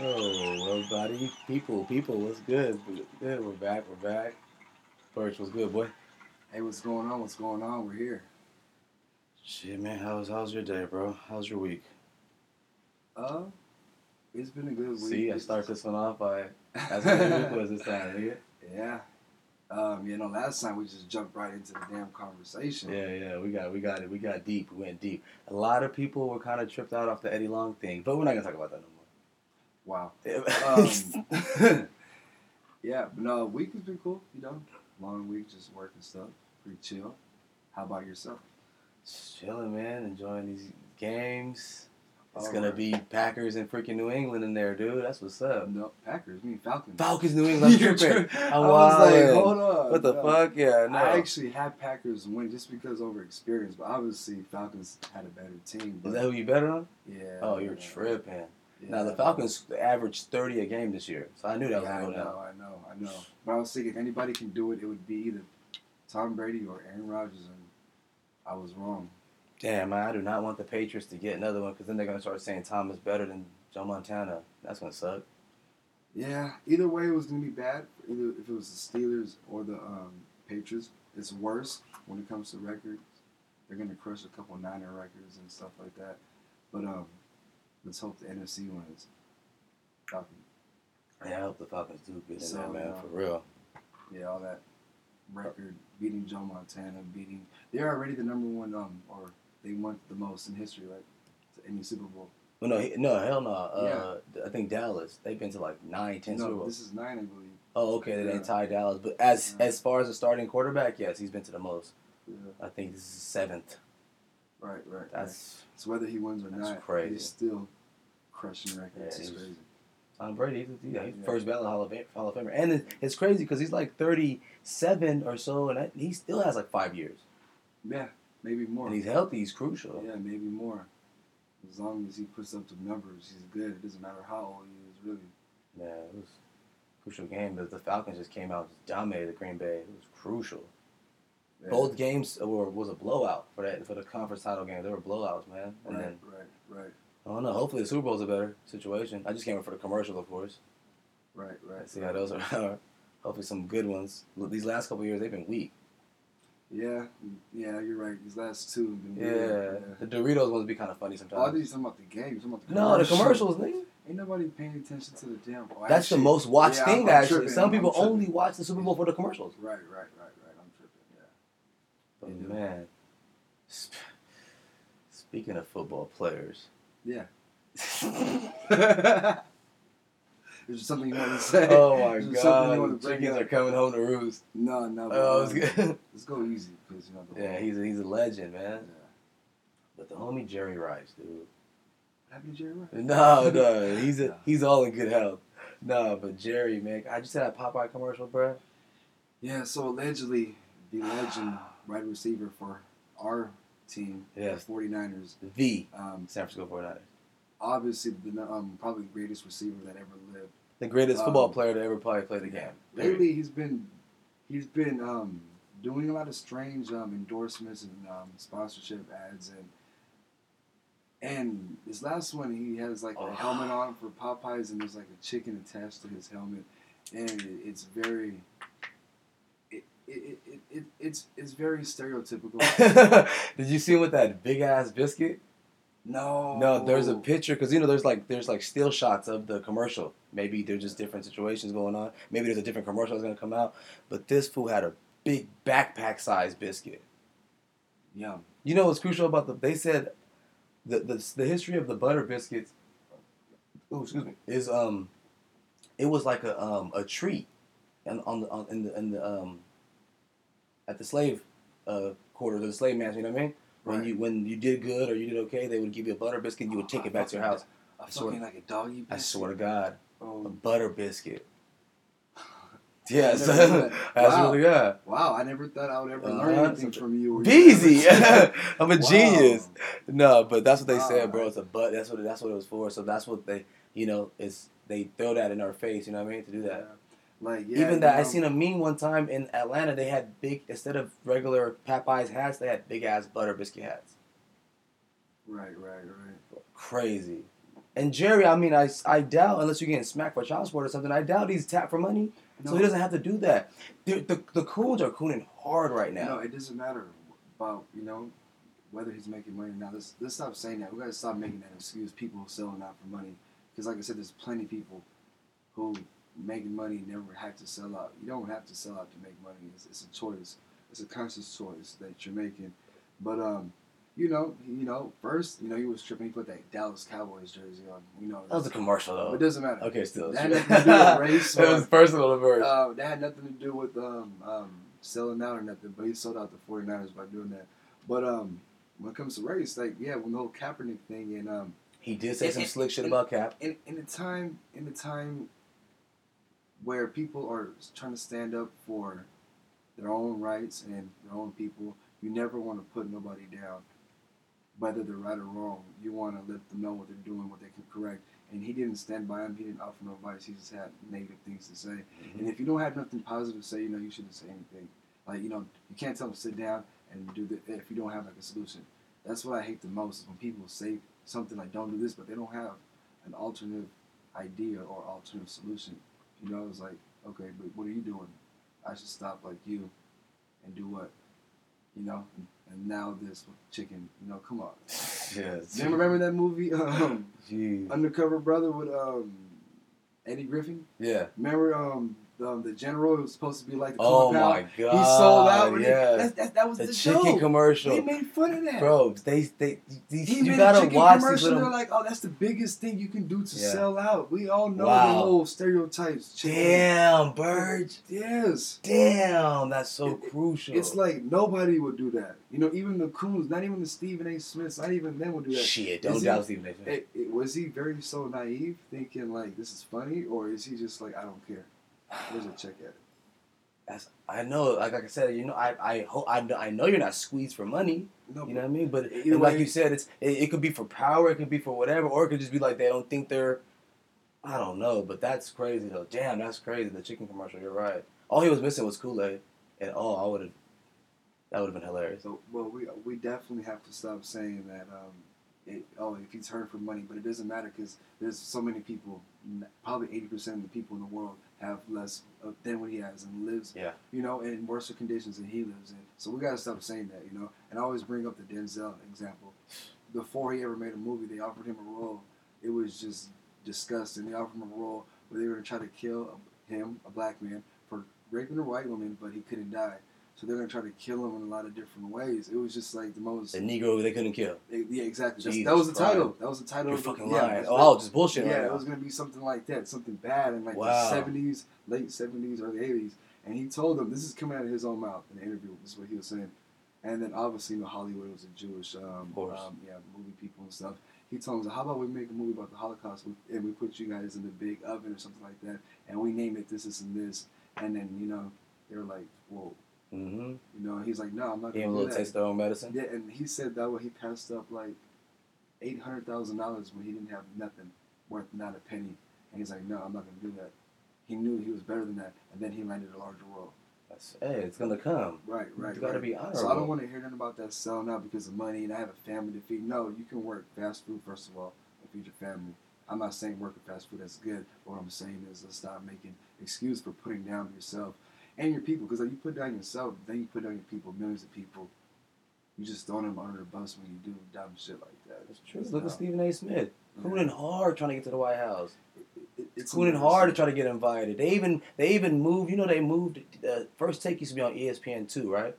Oh, everybody, people, people, what's good? Good, we're back, we're back. Birch, what's good, boy? Hey, what's going on? What's going on? We're here. Shit, man, how's how's your day, bro? How's your week? Uh, it's been a good week. See, I start this one off by asking what your week was this time, nigga. Yeah. Um, you know, last time we just jumped right into the damn conversation. Yeah, yeah, we got we got it. We got deep. We went deep. A lot of people were kind of tripped out off the Eddie Long thing, but we're not gonna talk about that no more. Um, yeah, but no, week has been cool. You know, long week, just working stuff, pretty chill. How about yourself? Just chilling, man. Enjoying these games. It's All gonna right. be Packers and freaking New England in there, dude. That's what's up. No, Packers. I mean Falcons. Falcons, New England. I'm tripping. I'm I was like, hold on. What the no. fuck? Yeah, no. I actually had Packers win just because over experience, but obviously Falcons had a better team. But Is that who you bet on? yeah. Oh, you're yeah, tripping. Yeah. Now the Falcons averaged 30 a game this year, so I knew that was Yeah, I gonna go down. know, I know, I know. But I was thinking if anybody can do it, it would be either Tom Brady or Aaron Rodgers, and I was wrong. Damn, man, I do not want the Patriots to get another one because then they're gonna start saying Tom is better than Joe Montana. That's gonna suck. Yeah, either way, it was gonna be bad. Either if it was the Steelers or the um, Patriots, it's worse when it comes to records. They're gonna crush a couple Niner records and stuff like that. But um, let's hope the NFC wins. Falcons. Yeah, I hope the Falcons do get in So, there, man, yeah. for real. Yeah, all that record beating Joe Montana, beating. They're already the number one, um, or they won the most in history, right? To any Super Bowl. Well, no, he- no, hell no. Uh, I think Dallas. They've been to like nine, ten Super Bowls. this is nine, I believe. Oh, okay, they Yeah. didn't tie Dallas, but as Yeah. as far as a starting quarterback, yes, he's been to the most. Yeah. I think this is seventh. Right, right. right. That's So whether he wins or not, crazy. he's still crushing records. Yeah, it's crazy. Tom Brady. He's, yeah, he's Yeah. first ballot Hall of, Hall of Famer, and it's crazy because he's like thirty-seven or so, and that, he still has like five years, Yeah, maybe more. and he's healthy. He's crucial. yeah, maybe more. As long as he puts up the numbers, he's good. It doesn't matter how old he is, really. Yeah, it was a crucial game. The, the Falcons just came out, just dominated the Green Bay. It was crucial. Yeah. Both games were was a blowout for that for the conference title game. They were blowouts, man. And Right, then right, right, I don't know. Hopefully the Super Bowl's a better situation. I just came in for the commercial, of course. right, right. Let's see how those are. Hopefully some good ones. These last couple years they've been weak. Yeah, yeah, you're right. These last two. have been Yeah, weird, the Doritos ones be kind of funny sometimes. Oh, I think you're talking about the game. You're talking about the no, the commercials, nigga. Ain't nobody paying attention to the damn. oh, That's the most watched yeah, thing. I'm- I'm actually, tripping. some I'm- people only watch the Super Bowl for the commercials. Right, right, right, right. I'm tripping. Yeah. But man, sp- speaking of football players, Yeah. Is there something you want to say? oh my Is there something you wanna god, bring chickens are coming home to roost. No, no. Oh, um, good. Let's go easy because you know the yeah, whole- he's a, he's a legend, man. Yeah. But the homie Jerry Rice, dude. What happened to Jerry Rice? No, no, he's a, he's all in good health. No, but Jerry, man, I just said that Popeye commercial, bro. Yeah. So allegedly, the legend wide receiver for our team, the 49ers, The um, San Francisco 49ers. obviously the um, probably greatest receiver that ever lived. The greatest football Um, player to ever probably play the game. Lately, he's been he's been um, doing a lot of strange um, endorsements and um, sponsorship ads and and this last one he has like Oh. a helmet on for Popeyes and there's like a chicken attached to his helmet and it, it's very it, it, it, it, it's it's very stereotypical. Did you see him with that big ass biscuit? no, No, there's a picture because you know there's like there's like still shots of the commercial. Maybe there's just different situations going on. Maybe there's a different commercial that's gonna come out. But this fool had a big backpack size biscuit. Yum. You know what's crucial about the? They said the the, the history of the butter biscuits. Oh, excuse me. Is um, it was like a um a treat, and on the on, in the in the um, at the slave uh quarters, the slave master. You know what I mean? When you when you did good or you did okay, they would give you a butter biscuit. and You would take it back to your house. I I swear- like a doggy. I swear to God, a Oh, butter biscuit. Yes, never knew that. I Wow. to God. wow! I never thought I would ever Uh-huh. learn anything from you. or Beezy, I'm a Wow. genius. No, but that's what they Wow. said, bro. It's a butt. That's what that's what it was for. So that's what they, you know, it's they throw that in our face. You know what I mean? To do that. Like yeah, Even that, you I seen a meme one time in Atlanta. They had big instead of regular Popeyes hats, they had big ass butter biscuit hats. Right, right, right. Crazy. And Jerry, I mean, I, I doubt unless you're getting smacked for child support or something. I doubt he's tapped for money, so he doesn't have to do that. The the, the coons are cooning hard right now. No, it doesn't matter about you know whether he's making money or not. Let's let's stop saying that. We gotta stop making that excuse. People selling out for money, because like I said, there's plenty of people who making money never have to sell out. You don't have to sell out to make money. It's, it's a choice. It's a conscious choice that you're making. But um, you know, you know, first, you know, he was tripping. He put that Dallas Cowboys jersey on. You know, that was a commercial though. It doesn't matter. Okay, still. That had nothing to do with race. it was personal first. uh, that had nothing to do with um, um, selling out or nothing, but he sold out the 49ers by doing that. But um, when it comes to race, like yeah, when the whole Kaepernick thing and um, he did say and- some and- slick shit and- about Cap. in in a time in the time where people are trying to stand up for their own rights and their own people, you never want to put nobody down, whether they're right or wrong. You want to let them know what they're doing, what they can correct. And he didn't stand by him. He didn't offer no advice. He just had negative things to say. Mm-hmm. And if you don't have nothing positive to say, you know, you shouldn't say anything. Like, you know, you can't tell them to sit down and do the if you don't have like a solution. That's what I hate the most is when people say something like don't do this, but they don't have an alternative idea or alternative solution. You know, it's like, okay, but what are you doing? I should stop like you and do what? You know? And now this chicken, you know, come on. Yeah. You remember that movie, um, Jeez. Undercover Brother with um, Eddie Griffin? Yeah. Remember um, the, the general was supposed to be like the Oh compound? my god. He sold out. Yeah. That, that, that was the the, chicken commercial. They made fun of that. Bro, they they these, He you made a gotta chicken watch commercial. little. They're like, oh, that's the biggest thing you can do to Yeah. sell out. We all know Wow. the whole stereotypes. Chicken. Damn, Burge. Yes. Damn, that's so It- crucial. It's like nobody would do that. You know, even the Coons, not even the Stephen A. Smiths, not even them would do that. shit. Don't Is doubt it- Stephen A. Smith. It, it- was he very so naive, thinking like this is funny, or is he just like I don't care? Where's a check at? That's, I know, like, like I said, you know, I I hope I know, I know you're not squeezed for money. No, You know what I mean? But and like you said, it's it, it could be for power, it could be for whatever, or it could just be like they don't think they're. I don't know, but that's crazy though. Damn, that's crazy. The chicken commercial. You're right. All he was missing was Kool Aid, and oh, I would have. That would have been hilarious. So, well, we we definitely have to stop saying that. Um, it, oh, if he's hurt for money, but it doesn't matter because there's so many people. Probably eighty percent of the people in the world have less than what he has and lives. Yeah. You know, in worse conditions than he lives in. So we gotta stop saying that. You know, and I always bring up the Denzel example. Before he ever made a movie, they offered him a role. It was just disgusting. They offered him a role where they were gonna try to kill him, a black man, for raping a white woman, but he couldn't die. So they're gonna try to kill him in a lot of different ways. It was just like the most. The Negro they couldn't kill. Yeah, exactly. Jesus that was the Christ. title. That was the title. You're of fucking yeah, lying. Oh, right. I was just bullshit. Yeah, right it was gonna be something like that, something bad in like Wow. the seventies, late seventies, early eighties. And he told them this is coming out of his own mouth in the interview. This is what he was saying. And then obviously, you know, Hollywood was a Jewish, um, um, yeah, movie people and stuff. He told them, "How about we make a movie about the Holocaust and we put you guys in the big oven or something like that, and we name it this, this, and this." And then you know, they were like, "Whoa," Mm-hmm. you know. He's like, "No, I'm not gonna do little that." taste of their own medicine. Yeah, and he said that way he passed up like eight hundred thousand dollars when he didn't have nothing worth not a penny, and he's like, no, I'm not gonna do that. He knew he was better than that, and then he landed a larger role. That's, hey, it's gonna come. Right, right. You gotta right. be honorable. So I don't want to hear nothing about that selling out because of money and I have a family to feed. No, you can work fast food first of all and feed your family. I'm not saying working fast food that's good, but what I'm saying is let's stop making excuse for putting down yourself and your people. Because if you put down yourself, then you put down your people, millions of people. You just throw them under the bus when you do dumb shit like that. That's true. It's Look at Stephen A. Smith. Yeah. Cooning hard trying to get to the White House. It- it's Cooning hard to try to get invited. They even they even moved. You know they moved. Uh, first take used to be on ESPN two, right?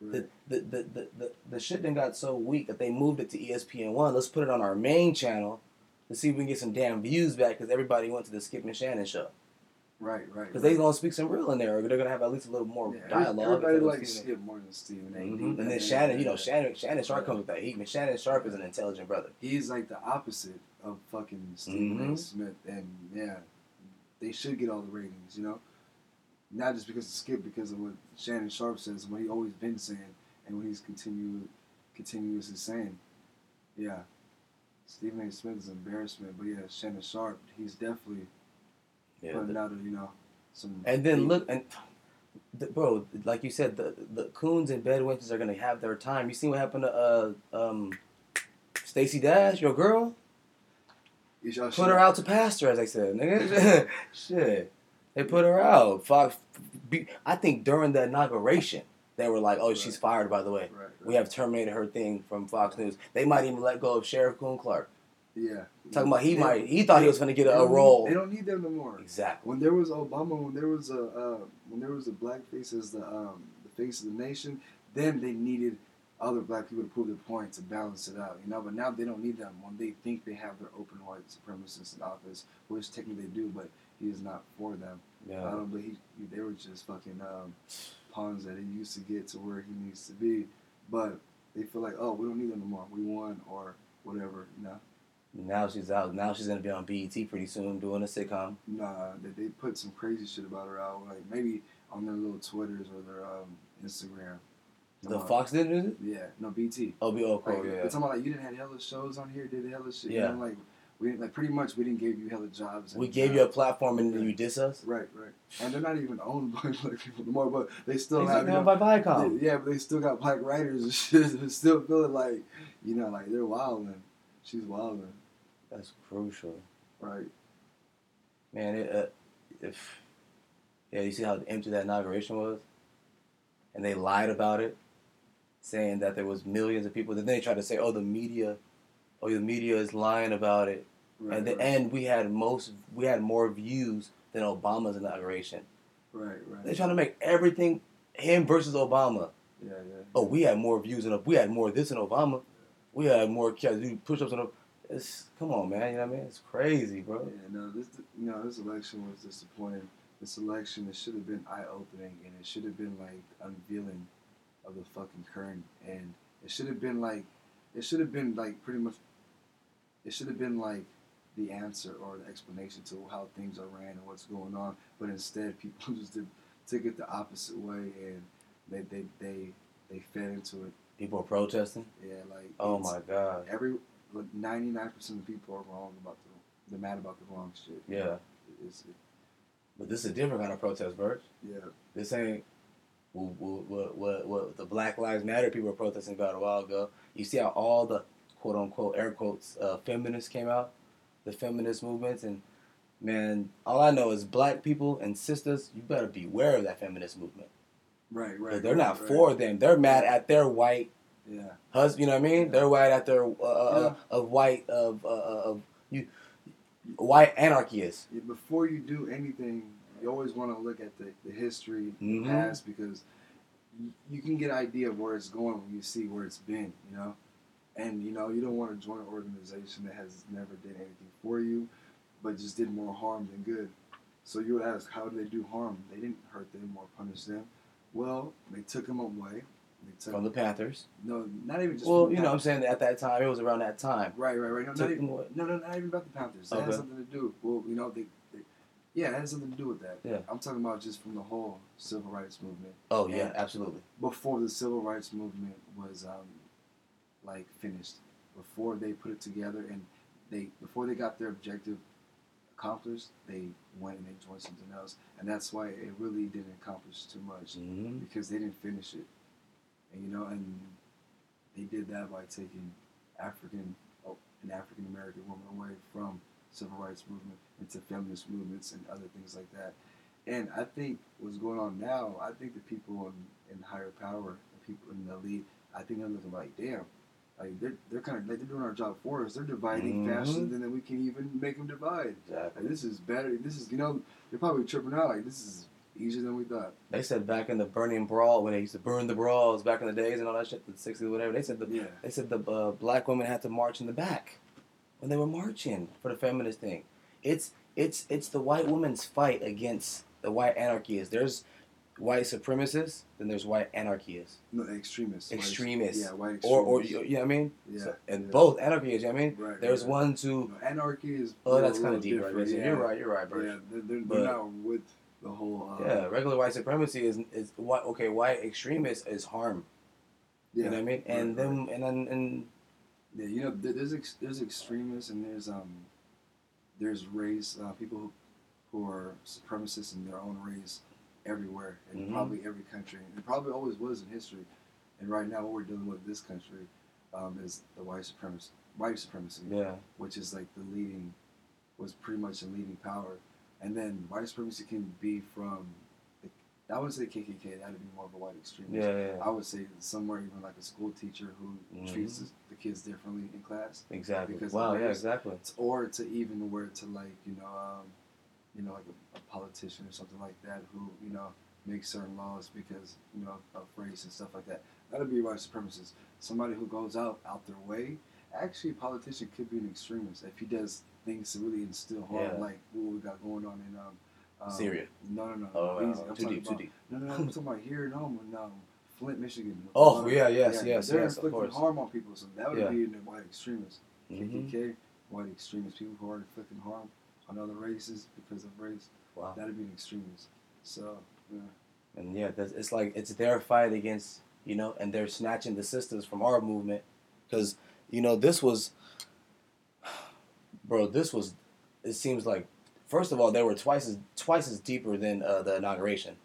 Right. The, the, the, the, the, the shit then got so weak that they moved it to ESPN one. Let's put it on our main channel to see if we can get some damn views back because everybody went to the Skip and Shannon show Right, right. because right. they gonna speak some real in there. Or they're gonna have at least a little more Yeah, dialogue. Everybody likes Stephen- Skip more than Stephen A. Mhm. And then Shannon, you know, Shannon Shannon Sharpe comes with that heat. Man, Shannon Sharpe is an intelligent brother. He's like the opposite of fucking Stephen A. Mhm. Smith, and yeah, they should get all the ratings, you know. Not just because of Skip, because of what Shannon Sharpe says, what he always been saying, and what he's continue, continuously saying. Yeah, Stephen A. Smith is an embarrassment, but yeah, Shannon Sharpe, he's definitely Yeah, putting the- out, you know, some. And then look, and the, bro, like you said, the the coons and bedwinters are gonna have their time. You seen what happened to uh um Stacey Dash, your girl? Put her out to pasture, as they said, nigga. Shit. They put her out. Fox. I think during the inauguration, they were like, "Oh, she's fired." By the way, Right, right. we have terminated her thing from Fox News. They might even let go of Sheriff Coon Clarke. Yeah. Talking about he They- might. He thought he was going to get a, a need- role. They don't need them no more. Exactly. When there was Obama, when there was a uh, when there was a black face as the um, the face of the nation, then they needed other black people to prove their point to balance it out, you know. But now they don't need them when they think they have their open white supremacist in office, which technically they do, but he is not for them. I Yeah. don't believe he, they were just fucking um, pawns that he used to get to where he needs to be. But they feel like, oh, we don't need them no more. We won or whatever, you know. Now she's out. Now she's going to be on BET pretty soon doing a sitcom. Nah, they, they put some crazy shit about her out, like maybe on their little Twitters or their um, Instagram. The Come on. Fox did it? Yeah, no BT. Oh, be oh, Like, cool, They're talking about like you didn't have hella shows on here, did hella shit. Yeah. You know, like we like pretty much we didn't give you hella jobs. We gave you a platform and then you diss us. right, right, and they're not even owned by black people anymore, but they still He's have. like, you "No, by Viacom. yeah, but they still got black writers and shit. They're still feeling like, you know, like they're wilding. She's wilding, That's crucial, right? man. It, uh, if yeah, you see how empty that inauguration was, and they lied about it, saying that there was millions of people. Then they tried to say, oh, the media, oh, the media is lying about it. Right, At the right, end, we had most, we had more views than Obama's inauguration. right, right. They're trying to make everything him versus Obama. yeah, yeah. Oh, we had more views than we had more of this than Obama. We had more kids do push-ups than. It's come on, man. You know what I mean? It's crazy, bro. Yeah, no, this you know this election was disappointing. This election it should have been eye opening and it should have been like unveiling of the fucking current and it should have been like it should have been like pretty much it should have been like the answer or the explanation to how things are ran and what's going on. But instead people just did, took it the opposite way and they they they, they fed into it. People are protesting. Yeah, like Oh my god. every ninety nine percent of people are wrong about the they're mad about the wrong shit. Yeah. It's, But this is a different kind of protest, Birch. yeah. This ain't what, what, what, what the Black Lives Matter people were protesting about a while ago. You see how all the quote unquote air quotes uh, feminists came out, the feminist movements, and man, all I know is black people and sisters. You better beware of that feminist movement. Right, right. they're not right, for them. They're mad at their white Yeah. husband. You know what I mean? Yeah. They're mad at their uh, uh, of white of uh, uh, of you white anarchists. Yeah, Before you do anything, you always want to look at the, the history, Mhm. the past, because you, you can get an idea of where it's going when you see where it's been, you know? And, you know, you don't want to join an organization that has never did anything for you, but just did more harm than good. So you would ask, how did they do harm? They didn't hurt them or punish them. Well, they took them away. Took From the Panthers. no, not even just. Well, you know what I'm saying? At that time, it was around that time. Right, right, right. No, Took not even, no, no, not even about the Panthers. That Okay. has something to do. Well, you know, they, they, yeah, it has something to do with that. Yeah. I'm talking about just from the whole civil rights movement. Oh yeah, And- absolutely. Before the civil rights movement was um, like finished, before they put it together and they before they got their objective accomplished, they went and they joined something else, and that's why it really didn't accomplish too much hmm because they didn't finish it. And you know, and they did that by taking African, oh, an African American woman away from civil rights movement into feminist movements and other things like that. And I think what's going on now, I think the people in, in higher power, the people in the elite, I think they're looking like, damn, like they're, they're kind of like they're doing our job for us. They're dividing Mhm. faster than we can even make them divide. Exactly. Like, this is better. This is you know they're probably tripping out. Like this is easier than we thought. They said back in the burning brawl when they used to burn the brawls back in the days and all that shit, the sixties, whatever. They said the Yeah. they said the uh, black women had to march in the back when they were marching for the feminist thing. It's it's it's the white woman's fight against the white anarchists. There's white supremacists, then there's white anarchists, No, extremists. White Extremists. yeah, white or or extremists. you know what I mean? yeah, So- and yeah. both anarchists. You know what I mean? Right, There's right. ones who. No, anarchy is. Oh, that's kind of deep, right? Yeah. You're right. You're right, Birch. Yeah, they're, they're, But- they're not with the whole. Uh, Yeah, regular white supremacy is is what okay. White extremists is harm. yeah, You know what I mean? right, And right. them and then and Yeah, you know, there's ex- there's extremists and there's um there's race uh, people who, who are supremacists in their own race everywhere in Mhm. probably every country. It probably always was in history, and right now what we're dealing with this country um, is the white supremacy, white supremacy, yeah. which is like the leading was pretty much the leading power, and then white supremacy can be from. I wouldn't say KKK. That'd be more of a white extremist. Yeah, yeah, yeah. I would say somewhere even like a school teacher who Mhm. treats the- the kids differently in class, exactly. because Wow, yeah, exactly. It's- or to even where to like you know, um, you know, like a, a politician or something like that who you know makes certain laws because you know of race and stuff like that. That'd be white supremacists. Somebody who goes out out their way. Actually, a politician could be an extremist if he does things to really instill harm, Yeah. like what we got going on in um, um Syria. No, no, no. Oh, wow. I'm too deep, too deep. no, no, no. I'm talking about here at home in um, Flint, Michigan. Oh, yeah, yes, yes, They're yes, of inflicting course. harm on people, so that would Yeah. be in the white extremists. Mhm. KKK, white extremists, people who are inflicting harm on other races because of race. Wow. That'd be an extremist. So, yeah. And yeah, that's, it's like it's their fight against you know, and they're snatching the sisters from our movement because you know this was, bro, this was. It seems like, first of all, they were twice as twice as deeper than uh, the inauguration.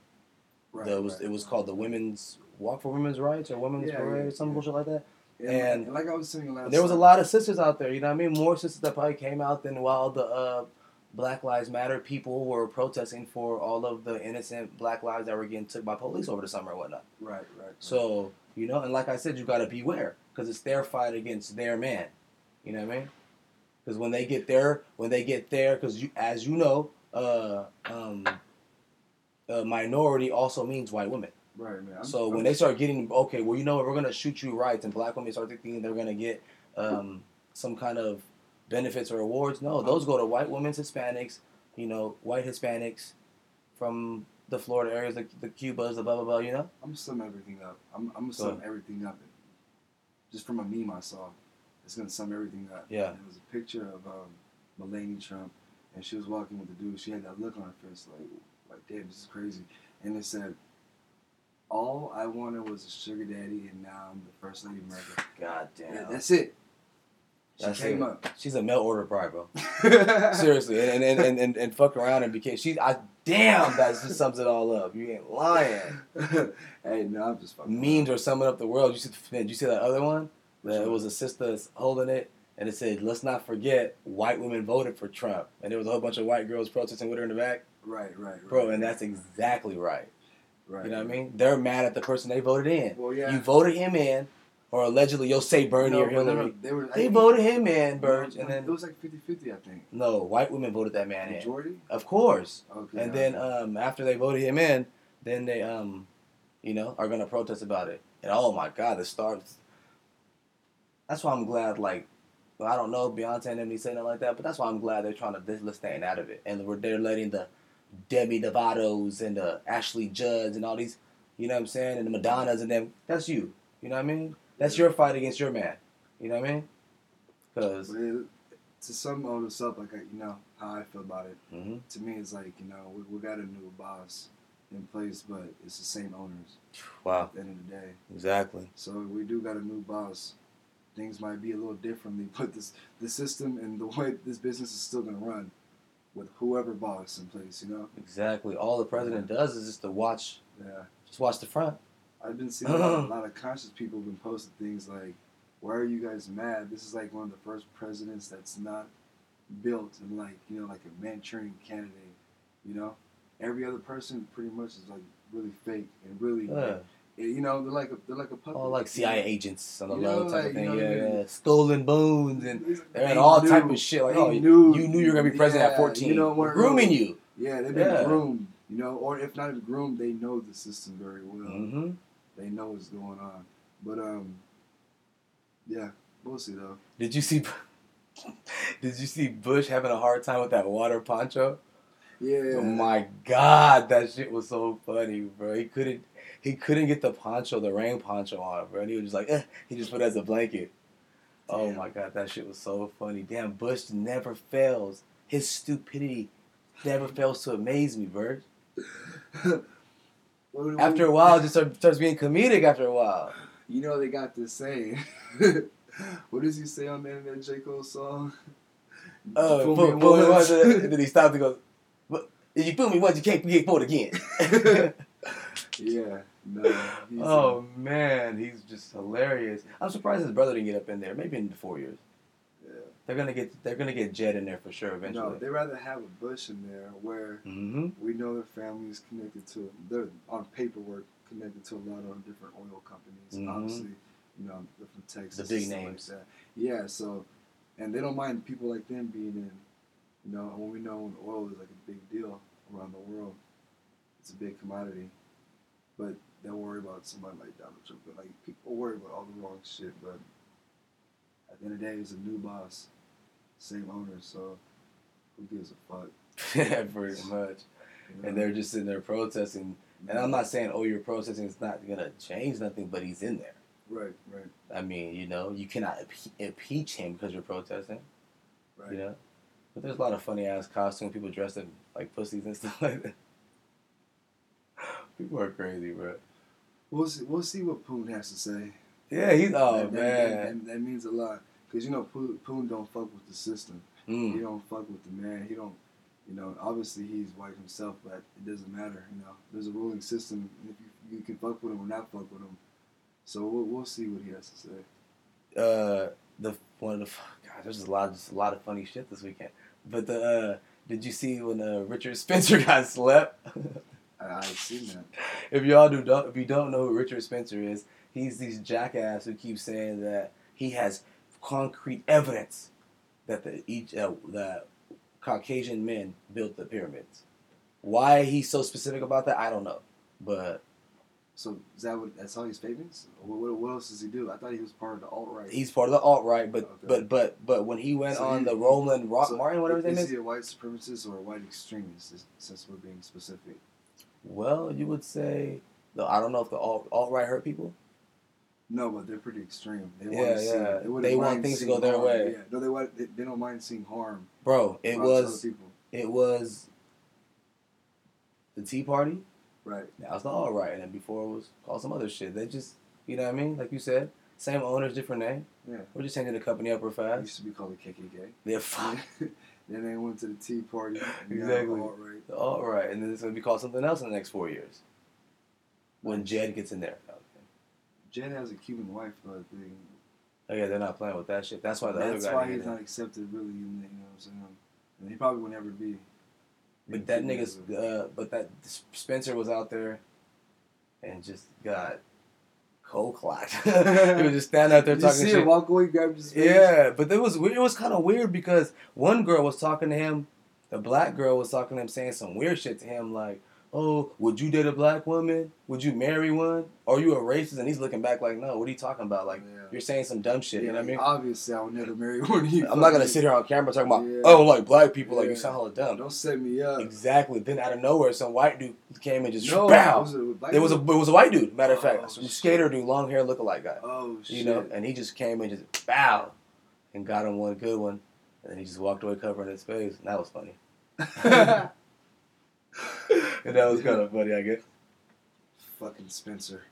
Right, the, it was right, it was called the Women's Walk for Women's Rights or Women's Yeah, Parade yeah, or some yeah. bullshit like that. And, and- and like I was saying last There was a lot of sisters out there, you know what I mean? More sisters that probably came out than while the uh, Black Lives Matter people were protesting for all of the innocent black lives that were getting took by police over the summer and whatnot. Right, right. right. So, you know, and like I said, you got to beware because it's their fight against their man. You know what I mean? Because when they get there, when they get there, because you, as you know, uh, um, uh, minority also means white women. right, man. So when they start getting okay, well, you know what, we're gonna shoot you right, and black women start thinking they're gonna get um, some kind of benefits or awards. No, those go to white women's Hispanics, you know, white Hispanics from the Florida areas, the, the Cubas, the blah blah blah. You know, I'm gonna sum everything up. I'm, I'm gonna Go sum ahead. everything up. Just from a meme I saw, it's gonna sum everything up. Yeah. And it was a picture of um, Melania Trump, and she was walking with the dude. She had that look on her face, like, like, damn, this is crazy. And it said, "All I wanted was a sugar daddy, and now I'm the first lady of America." God Yeah, damn, that's it. She That's came it. up. she's a mail order bride, bro. Seriously, and and, and, and and fuck around and became she. I damn, that just sums it all up. You ain't lying. hey, no, I'm just fucking. Memes are summing up the world. You see, did you see that other one? Which it was a sister holding it, and it said, "Let's not forget, white women voted for Trump," and there was a whole bunch of white girls protesting with her in the back, Right, right, right. bro. And that's exactly right. right. You know what I mean? They're mad at the person they voted in. Well, yeah. You voted him in, or allegedly you'll say Bernie No, or Hillary. They, were, They voted him in, Burge, and then it was like 50-50, I think. no, white women voted that man in. Majority? Of course. Okay. And then um, after they voted him in, then they um, you know, are gonna protest about it. And oh my God, the stars. That's why I'm glad. Like, well, I don't know Beyonce and they saying it like that, but that's why I'm glad they're trying to they're staying out of it, and we're they're letting the Demi Lovato's and the Ashley Judds and all these, you know what I'm saying, and the Madonnas and them. That's you. You know what I mean? That's your fight against your man. You know what I mean? Because to sum all this up, like I, you know how I feel about it. hmm To me, it's like you know we, we got a new boss in place, but it's the same owners wow, at the end of the day. exactly. So we do got a new boss. Things might be a little differently, but this the system and the way this business is still gonna run with whoever boss in place. You know? Exactly. All the president does is just to watch, Yeah. just watch the front. I've been seeing a lot, a lot of conscious people have been posting things like, "Why are you guys mad? This is like one of the first presidents that's not built and like you know like a Manchurian candidate. You know, every other person pretty much is like really fake and really, Yeah. You know, they're like a they're like a puppet. All like CIA agents on the You low type like, of thing. you know, yeah, they- yeah. Skull and Bones and in all knew- type of shit. Like, oh, you knew- you knew you were gonna be president at 14. You know, grooming you. Yeah, they've been Yeah. groomed. You know, or if not groomed, they know the system very well. hmm They know what's going on. But um, yeah, we'll see though. Did you see? Did you see Bush having a hard time with that water poncho? Yeah. Oh my god, that shit was so funny, bro. He couldn't he couldn't get the poncho, the rain poncho on, bro. And he was just like, eh, he just put it as a blanket. Oh my god, that shit was so funny. Damn, Bush never fails. His stupidity never fails to amaze me, bro. After a while, it just starts being comedic. After a while, you know they got this saying. what does he say on the end of that J Cole song? oh, Fool fool, me once. and then he stopped and goes, "But if you fool me once, you can't get fooled again." yeah, no. oh man, he's just hilarious. I'm surprised his brother didn't get up in there. Maybe in four years. yeah. They're gonna get they're gonna get Jeb in there for sure eventually. No, they rather have a Bush in there where hmm we know their family is connected to. They're on paperwork connected to a lot of different oil companies. Mhm. Obviously, you know, they're from Texas. The big names. Like. Yeah. So, and they don't mind people like them being in. You know, when we know when oil is like a big deal around the world, it's a big commodity. But they'll worry about somebody like Donald Trump. But like people worry about all the wrong shit. But at the end of the day, it's a new boss, same owner. So who gives a fuck? pretty much. you know? And they're just sitting there protesting. And I'm not saying, oh, you're protesting. It's not gonna change nothing, but he's in there. right, right, I mean, you know, you cannot impe- impeach him because you're protesting. right. You know, but there's a lot of funny ass costume people dressed in like pussies and stuff like that. People are crazy, bro. We'll see. We'll see what Poon has to say. Yeah, he's oh that, that- man. that, that means a lot because you know Poon, Poon don't fuck with the system. He Mm. don't fuck with the man. He don't. You know, obviously he's white himself, but it doesn't matter. You know, there's a ruling system. and If you, you can fuck with him or not fuck with him, so we'll, we'll see what he has to say. Uh, the one of the God, there's a lot, just a lot of funny shit this weekend. But the uh, did you see when uh, Richard Spencer got slept? I, I've seen that. if y'all do don't, if you don't know who Richard Spencer is, he's these jackass who keeps saying that he has concrete evidence that the each uh, the Caucasian men built the pyramids. Why he's so specific about that, I don't know. But So is that what? That's all his statements? What, what, else does he do? I thought he was part of the alt right. he's part of the alt right. But Okay. but but but when he went So on he- the Roland Rock So Martin, whatever his name is is, he a white supremacist or a white extremist? is- Since we're being specific. Well, you would say. No, I don't know if the alt right hurt people. No, but they're pretty extreme. They Yeah, want to see, yeah. They, They want things to go their harm. way. Yeah. No, they want. They, they don't mind seeing harm. Bro, it brought to other was it was the Tea Party. Right. Now it's the all right, and then before it was called some other shit. They just, you know what I mean? Like you said, same owners, different name. Yeah. We're just changing the company up real It fast. used to be called the KKK. They're fine. then they went to the Tea Party. Exactly. alt-right. all right, and then it's gonna be called something else in the next four years. When Jeb gets in there. Jeb has a Cuban wife, though. I. Oh yeah, they're not playing with that shit. That's why the That's other guy. why he's not accepted, really. In the, you know what I'm saying? And he probably will never be. But that nigga's, uh, but that Spencer was out there, and just got cold clocked. he was just standing out there you talking see shit. him walk away, grab his face? Yeah, but it was. It was kind of weird because one girl was talking to him, the black girl was talking to him, saying some weird shit to him, like, "Oh, would you date a black woman? Would you marry one? Are you a racist?" And he's looking back like, "No, what are you talking about? Like, Yeah. you're saying some dumb shit." Yeah, you know what I mean? Obviously, I would never marry one of you. I'm not gonna sit here on camera talking about, Yeah. "Oh, like black people, like you sound hella dumb." Don't set me up. Exactly. Then out of nowhere, some white dude came and just No, bow. was it It was a it was a white dude. Matter of Oh, fact, some shit. skater dude, long hair, lookalike guy. Oh shit. You know, and he just came and just bow, and got him one good one, and then he just walked away covering his face, and that was funny. and that was kind of funny, I guess. Fucking Spencer.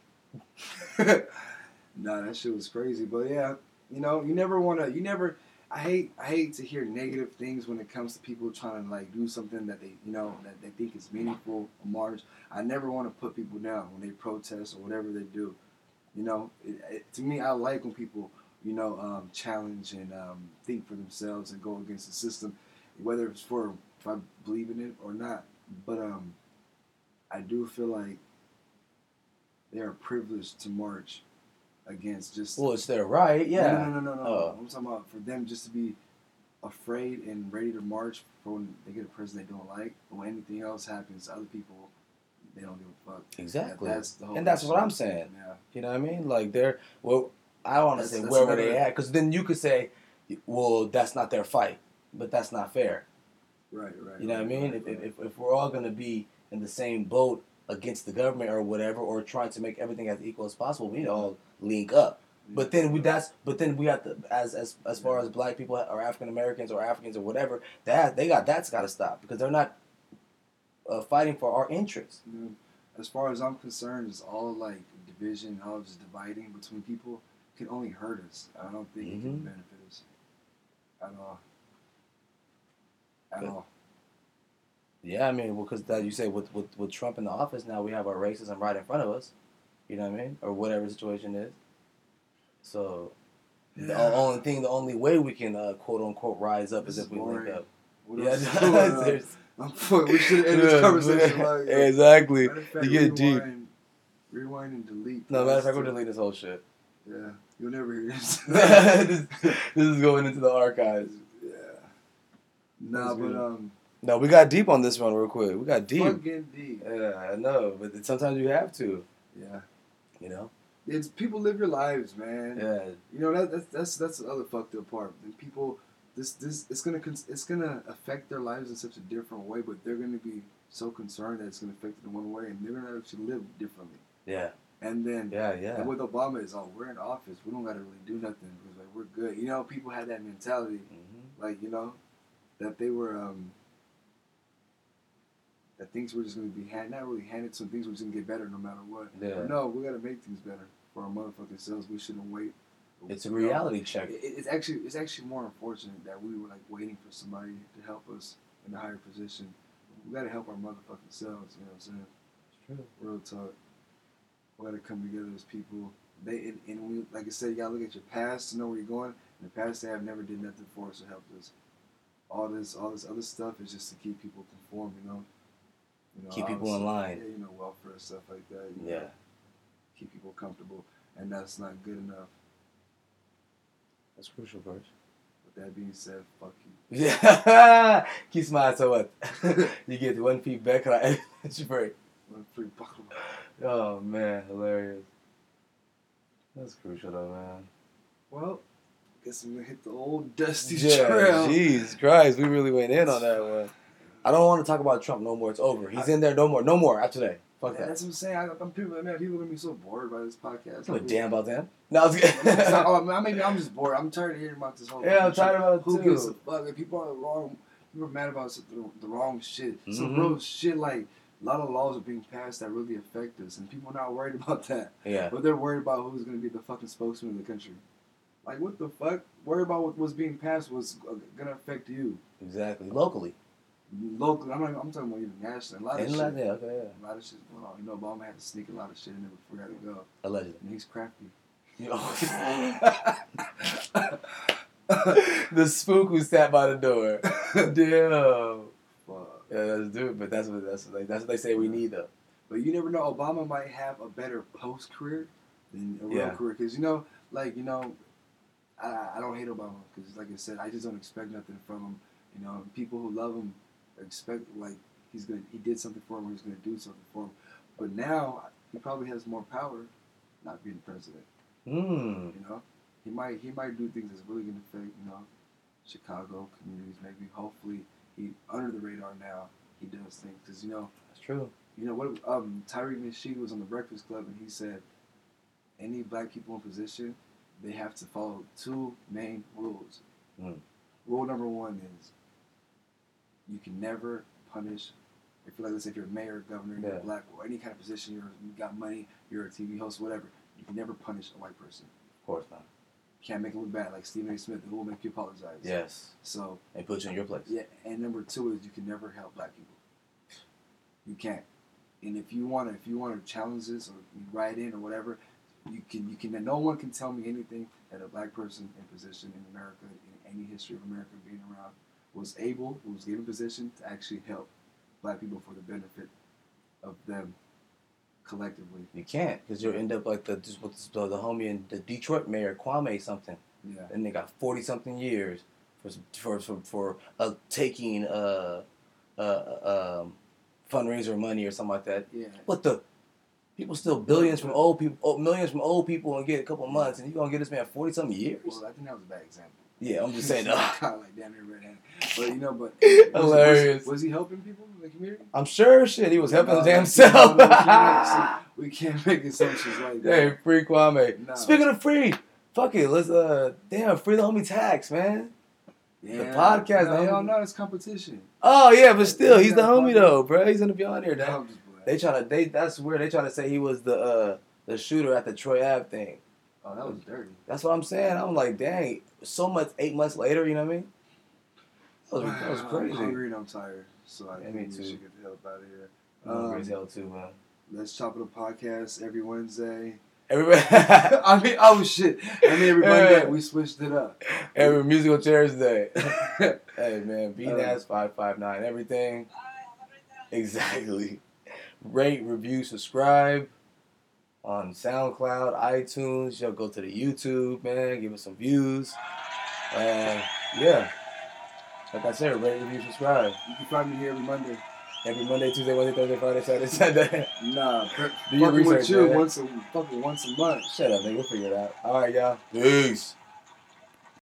nah, that shit was crazy. But yeah, you know, you never want to. You never. I hate. I hate to hear negative things when it comes to people trying to like do something that they, you know, that they think is meaningful or march. I never want to put people down when they protest or whatever they do. You know, it, it, to me, I like when people, you know, um, challenge and um, think for themselves and go against the system, whether it's for if I believe in it or not. But um, I do feel like they are privileged to march against just. Well, it's their right, yeah. No, no, no, no, no. Oh. I'm talking about for them just to be afraid and ready to march for when they get a president they don't like. But when anything else happens, other people they don't give a fuck. Exactly. That- that's the whole and that's what. I'm saying. Yeah. You know what I mean? Like they're well, I don't want to say where were they at, because then you could say, well, that's not their fight, but that's not fair. Right, right. You know what I mean? right, If, if, right. if, if we're all going to be in the same boat against the government or whatever, or trying to make everything as equal as possible, we need to all link up. But then we that's but then we have to as as as far as black people or African Americans or Africans or whatever that they got that's got to stop because they're not uh, fighting for our interests. Know, as far as I'm concerned, it's all like division, all just dividing between people can only hurt us. I don't think it can Mhm. benefit us at all. At Good. all. Yeah, I mean, because that you say with, with with Trump in the office now, we have our racism right in front of us. You know what I mean, or whatever the situation is. So, The only thing, the only way we can uh, quote unquote rise up This is if we link up. What Yeah, else is going on? I'm fuck- we should end this conversation like exactly. Fact, You get deep. rewind, rewind and delete. No, matter of fact, we're too. this whole shit. Yeah, you'll never hear this. this, this is going into the archives. Yeah. Nah, but good. um, No, we got deep on this one real quick. We got deep. fucking deep. Yeah, I know, but sometimes you have to. Yeah, You know. it's people live your lives, man. Yeah. You know that that's that's that's the other fucked up part. And people, this this it's gonna cons- it's gonna affect their lives in such a different way, but they're gonna be so concerned that it's gonna affect them in one way, and they're gonna actually live differently. Yeah. And then Yeah. Yeah. and with Obama is, oh, we're in office, we don't gotta really do nothing because like we're good. You know, people had that mentality, Mhm. like you know, that they were um that things were just gonna be hand not really handed to them, things were just gonna get better no matter what. Yeah. No, we gotta make things better for our motherfucking selves. We shouldn't wait. It's a You know? reality check. It, it's actually it's actually more unfortunate that we were like waiting for somebody to help us in a higher position. We gotta help our motherfucking selves. You know what I'm saying? It's true. Real talk. We gotta come together as people. They and, and we like I said, you gotta look at your past to know where you're going. In the past, they have never did nothing for us or helped us. All this, all this other stuff is just to keep people conformed. You know. You know Keep people in line. Yeah, you know, welfare stuff like that. you know, Yeah. Keep people comfortable, and that's not good enough. That's crucial, first. With that being said, fuck you. Yeah. Keep smiling so what? you get one feedback and I it's your break. One free buckle. Oh man, hilarious. That's crucial though, man. Well, guess I'm gonna hit the old dusty Yeah, trail. Jesus Christ, we really went in on that one. I don't want to talk about Trump no more. It's over. He's in there no more. No more after today. Fuck that. That's what I'm saying. I, I'm people, man, people are gonna be so bored by this podcast. I give a damn about that. No, I It's not- kidding. oh, man, maybe I'm just bored. I'm tired of hearing about this whole. Yeah, I'm tired about it Who gives a too. fuck? People are wrong. People are mad about the, the wrong shit. Some Mhm. real shit. Like a lot of laws are being passed that really affect us, and people are not worried about that. Yeah. But they're worried about who's gonna be the fucking spokesman of the country. Like what the fuck? Worry about what was being passed was gonna affect you Exactly. Locally. locally. I'm not. I'm talking about even nationally. A lot of And shit. like, yeah, okay, yeah. A lot of shit going on. You know, Obama had to sneak a lot of shit in there before he had to go. Allegedly. And he's crafty. the spook who sat by the door. Damn. Fuck. Yeah, that's dude, but that's what that's what they, that's what they say we need though. But you never know. Obama might have a better post career than a real Yeah. career. Because, you know, like, you know, I, I don't hate Obama. Because, like I said, I just don't expect nothing from him. You know, people who love him expect, like, he's gonna, he did something for him or he's going to do something for him. But now, he probably has more power not being president. Hmm. You know, he might he might do things that's really going to affect you know Chicago communities. Maybe hopefully he under the radar now he does things because you know That's true. you know what um Tariq Nasheed was on the Breakfast Club and he said any black people in position they have to follow two main rules. Mm. Rule number one is you can never punish. If you're like, let's say if you're a mayor, governor, you're Yeah. black, or any kind of position, you're you got money, you're a TV host, whatever. You can never punish a white person. Of course not. can't make it look bad like Stephen A. Smith. It will make you apologize. Yes. So And put you in your place. yeah, and number two is you can never help black people. You can't. And if you want to, if you want to challenge this or write in or whatever, you can. You can. No one can tell me anything that a black person in position in America, in any history of America being around, was able, who was given position to actually help black people for the benefit of them collectively. You can't because you'll end up like the just with the, the homie in the Detroit mayor Kwame something, Yeah. and they got forty something years for for for, for uh, taking uh, uh, um, fundraiser money or something like that. Yeah. What the? People steal billions from old people, oh, millions from old people, and get a couple months, and you gonna get this man forty something years? Well, I think that was a bad example. Yeah, I'm just saying. uh, kind of like damn near red-handed. But you know, but Hilarious. Was, was he helping people in the community? I'm sure shit he was helping No, damn no, we can't- we can't make assumptions like that. hey, free Kwame. No. Speaking of free, fuck it, let's uh, damn, free the homie tax, man. Yeah. podcast, no. No, no, it's competition. Oh yeah, but still, he's the homie fuck though, bro. He's gonna be on here. No, Dad. I'm just playing. They try to they that's weird. They try to say he was the uh the shooter at the Troy Ave thing. oh, that was dirty. That's what I'm saying. I'm like, dang, so much eight months later, you know what I mean? That was, that was I'm crazy. hungry and I'm tired, so I Yeah, think me we too. should get the hell out of here. I'm hungry Um, as hell too, man. Let's chop it up podcast every Wednesday. Everybody, I mean, oh shit! I mean, every Monday Yeah. we switched it up. every musical chairs day. hey man, Uh. BNAS five five nine everything. Exactly. Rate, review, subscribe on SoundCloud, iTunes. Yo, go to the YouTube, man. Give us some views. Uh, yeah. Like I said, rate, review, subscribe. You can find me here every Monday. Every Monday, Tuesday, Wednesday, Thursday, Friday, Saturday, Sunday. Nah, per- Do your fucking with research, you man. once a fucking once a month. Shut up, nigga. We'll figure it out. All right, y'all. Peace.